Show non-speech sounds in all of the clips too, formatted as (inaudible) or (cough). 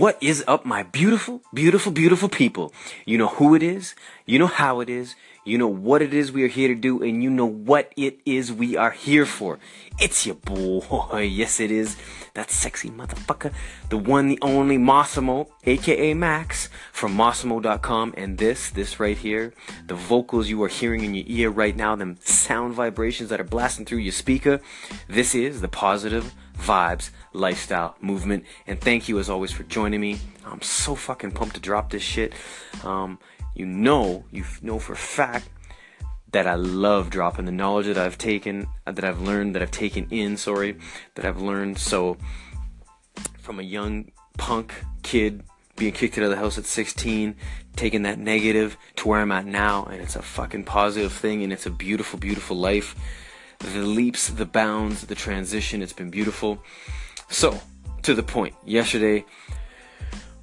What is up, my beautiful, beautiful, beautiful people? You know who it is, you know how it is, you know what it is we are here to do, and you know what it is we are here for. It's your boy, (laughs) yes it is, that sexy motherfucker, the one, the only Massimo, aka Max, from Massimo.com, and this, this right here, the vocals you are hearing in your ear right now, them sound vibrations that are blasting through your speaker, this is the positive vibes, lifestyle, movement. And thank you as always for joining me. I'm so fucking pumped to drop this shit. Um, you know, you know for fact that I love dropping the knowledge that I've taken, uh, that I've learned, that I've taken in, sorry, that I've learned. So, from a young punk kid being kicked out of the house at 16, taking that negative to where I'm at now, and it's a fucking positive thing, and it's a beautiful, beautiful life the leaps, the bounds, the transition. It's been beautiful. So, to the point, yesterday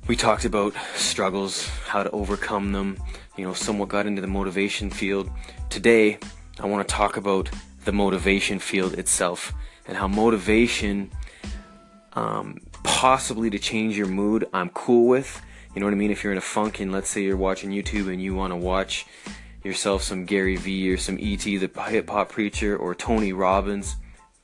we talked about struggles, how to overcome them, you know, somewhat got into the motivation field. Today, I want to talk about the motivation field itself and how motivation, um, possibly to change your mood, I'm cool with. You know what I mean? If you're in a funk and let's say you're watching YouTube and you want to watch yourself some Gary Vee or some E.T. the hip hop preacher or Tony Robbins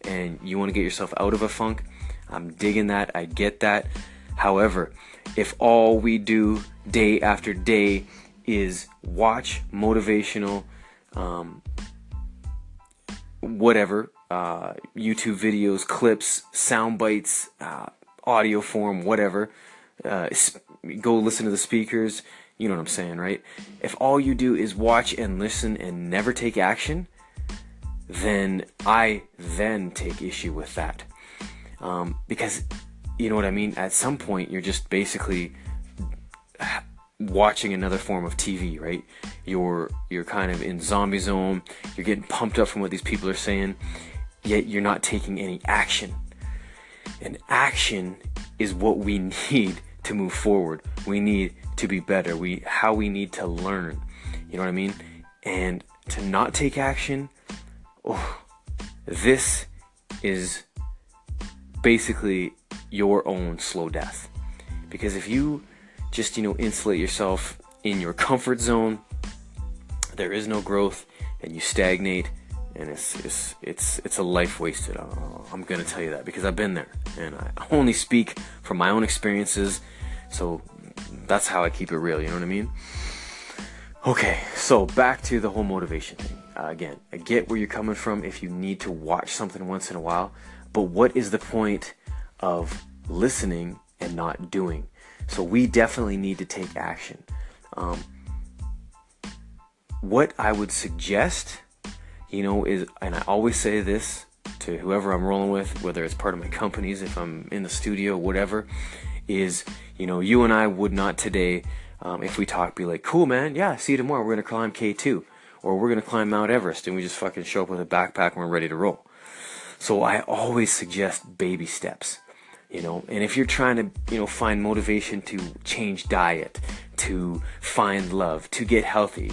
and you want to get yourself out of a funk, I'm digging that. I get that. However, if all we do day after day is watch motivational, um, whatever, uh, YouTube videos, clips, sound bites, uh, audio form, whatever, uh, go listen to the speakers, you know what I'm saying, right? If all you do is watch and listen and never take action, then I then take issue with that. Um, because, you know what I mean? At some point, you're just basically watching another form of TV, right? You're you're kind of in zombie zone. You're getting pumped up from what these people are saying, yet you're not taking any action. And action is what we (laughs) need to move forward. We need to be better. We how we need to learn. You know what I mean? And to not take action, oh, this is basically your own slow death. Because if you just, you know, insulate yourself in your comfort zone, there is no growth and you stagnate and it's it's it's it's a life wasted. I'm gonna tell you that because I've been there, and I only speak from my own experiences. So that's how I keep it real. You know what I mean? Okay, so back to the whole motivation thing. Uh, again, I get where you're coming from if you need to watch something once in a while, but what is the point of listening and not doing? So we definitely need to take action. Um, what I would suggest, you know, is, and I always say this to whoever I'm rolling with, whether it's part of my (laughs) companies, if I'm in the studio, whatever, is you know you and I would not today um, if we talk be like cool man. Yeah see you tomorrow. We're gonna climb K2 or we're gonna climb Mount Everest and we just fucking show up with a backpack and we're ready to roll. So I always suggest baby steps you know? And if you're trying to you know find motivation to change diet to find love to get healthy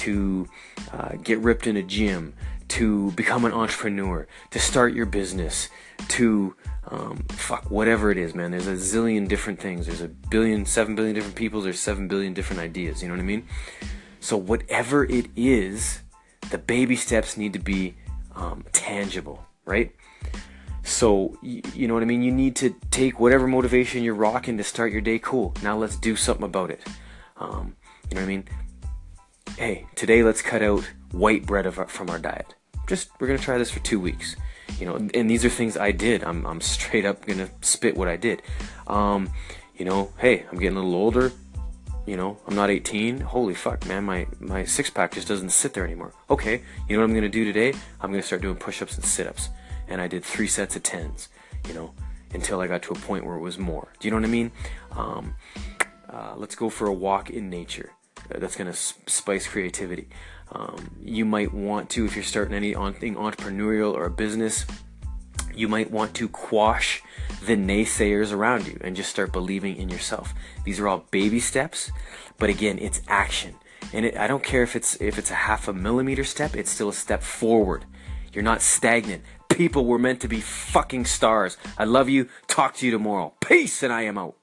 to uh, get ripped in a gym to become an entrepreneur to start your business to um, fuck whatever it is man. There's a zillion different things. There's a billion seven billion different people. There's seven billion different ideas. You know what i mean? So whatever it is the baby steps need to be um, tangible right? So you, know what i mean? You need to take whatever motivation you're rocking to start your day cool. Now let's do something about it. Um, you know what i mean hey today let's cut out white bread of, from our diet. Just we're gonna try this for two weeks. You know and these are things i did. I'm, I'm straight up gonna spit what i did. Um, you know hey i'm getting a little older. You know i'm not 18 holy fuck man my my six pack just doesn't sit there anymore. Okay you know what i'm gonna do today? I'm gonna start doing push-ups and sit-ups. And i did three sets of tens you know until i got to a point where it was more. Do you know what i mean? Um, uh, let's go for a walk in nature that's gonna spice creativity um, you might want to, if you're starting anything entrepreneurial or a business, you might want to quash the naysayers around you and just start believing in yourself. These are all baby steps, but again, it's action. And it, I don't care if it's if it's a half a millimeter step, it's still a step forward. You're not stagnant. People were meant to be fucking stars. I love you. Talk to you tomorrow. Peace, and I am out.